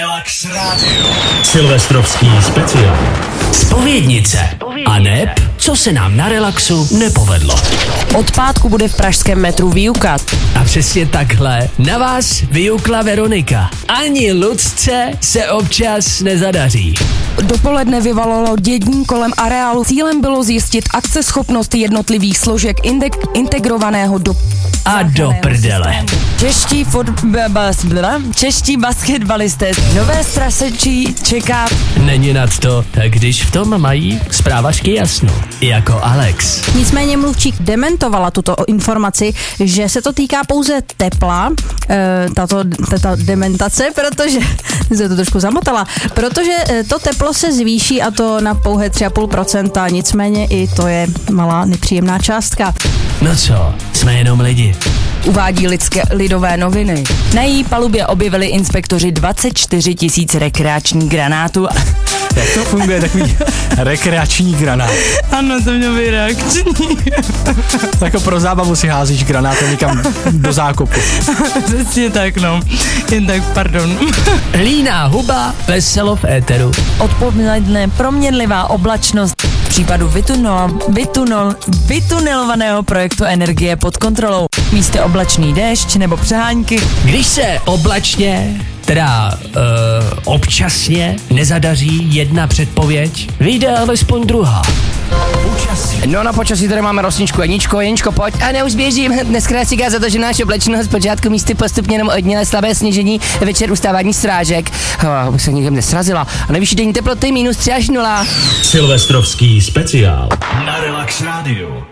Relax Radio. Silvestrovský speciál. Spovědnice. A neb, co se nám na relaxu nepovedlo. Od pátku bude v pražském metru výuka. A přesně takhle na vás vyukla Veronika. Ani Lucce se občas nezadaří. Dopoledne vyvalalo dědní kolem areálu. Cílem bylo zjistit akceschopnost jednotlivých složek indek- integrovaného do A do prdele. Čeští, bas- bla- čeští basketbalisté. Nové strasečí čeká Není nad to, tak když v tom mají zprávařky jasno. Jako Alex. Nicméně mluvčík dementovala tuto informaci, že se to týká pouze tepla, e, tato, tato dementace, protože se to trošku zamotala, protože e, to teplo se zvýší a to na pouhé 3,5%, nicméně i to je malá nepříjemná částka. No co, jsme jenom lidi. Uvádí lidské lidové noviny. Na její palubě objevili inspektoři 24 tisíc rekreačních granátů. Jak to funguje, takový rekreační granát. Ano, to mělo být reakční. Jako pro zábavu si házíš granátem někam do zákopu. Přesně tak, no. Jen tak, pardon. Líná huba, veselo v éteru. Odpovědné proměnlivá oblačnost případu vytunel, vytunel, vytunelovaného projektu energie pod kontrolou. Místy oblačný déšť nebo přehánky. Když se oblačně, teda uh, občasně nezadaří jedna předpověď, vyjde alespoň druhá. No na počasí tady máme rosničku Janičko, Janičko pojď. A ne, už běžím. Dneska čeká za to, že náš oblečnost počátku místy postupně jenom odněle slabé sněžení, večer ustávání strážek. Oh, už se nikam nesrazila. A nejvyšší denní teploty minus 3 až 0. Silvestrovský speciál. Na Relax Radio.